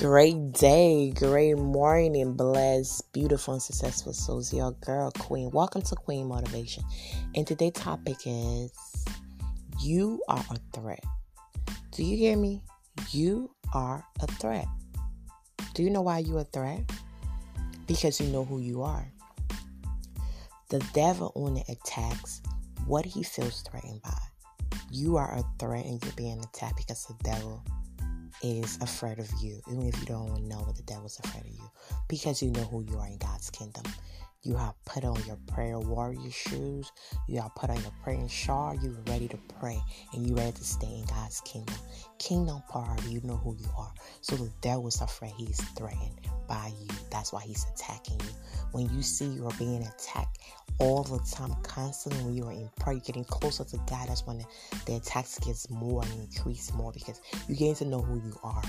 Great day, great morning, blessed, beautiful, and successful souls. Your girl, Queen. Welcome to Queen Motivation. And today's topic is You are a threat. Do you hear me? You are a threat. Do you know why you're a threat? Because you know who you are. The devil only attacks what he feels threatened by. You are a threat and you're being attacked because the devil is afraid of you, even if you don't know that the devil's afraid of you, because you know who you are in God's kingdom. You have put on your prayer warrior shoes. You have put on your praying shawl. You're ready to pray and you're ready to stay in God's kingdom. Kingdom priority, you know who you are. So the devil is afraid he's threatened by you. That's why he's attacking you. When you see you're being attacked all the time, constantly when you are in prayer, getting closer to God, that's when the, the attacks gets more and increase more because you're getting to know who you are.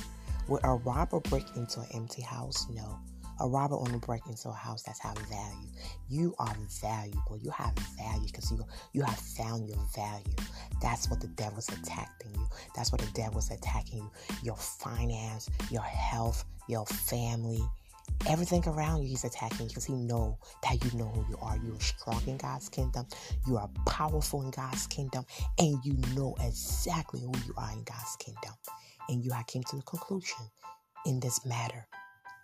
Would a robber break into an empty house? No. A robber only break into a house that's have value. You are valuable. You have value because you you have found your value. That's what the devil's attacking you. That's what the devil's attacking you. Your finance, your health, your family, everything around you he's attacking because he know that you know who you are. You are strong in god's kingdom. You are powerful in god's kingdom and you know exactly who you are in god's kingdom. And you have came to the conclusion in this matter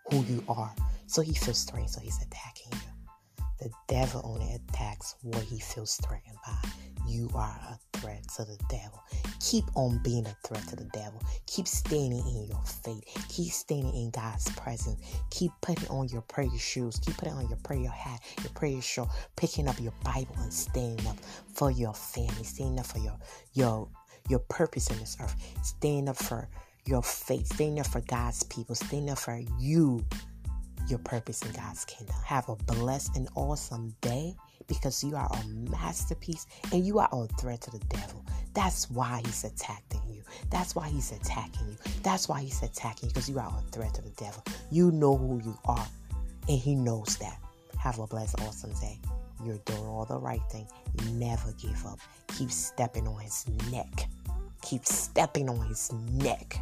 who you are. So he feels threatened so he's attacking you. The devil only attacks what he feels threatened by. You are a threat to the devil. Keep on being a threat to the devil. Keep standing in your faith. Keep standing in God's presence. Keep putting on your prayer shoes. Keep putting on your prayer hat, your prayer shawl, picking up your Bible and standing up for your family, standing up for your your your purpose in this earth, standing up for your faith, standing up for God's people, standing up for you, your purpose in God's kingdom. Have a blessed and awesome day because you are a masterpiece and you are a threat to the devil. That's why he's attacking you. That's why he's attacking you. That's why he's attacking you because you are a threat to the devil. You know who you are and he knows that. Have a blessed, awesome day. You're doing all the right thing. Never give up. Keep stepping on his neck. Keep stepping on his neck.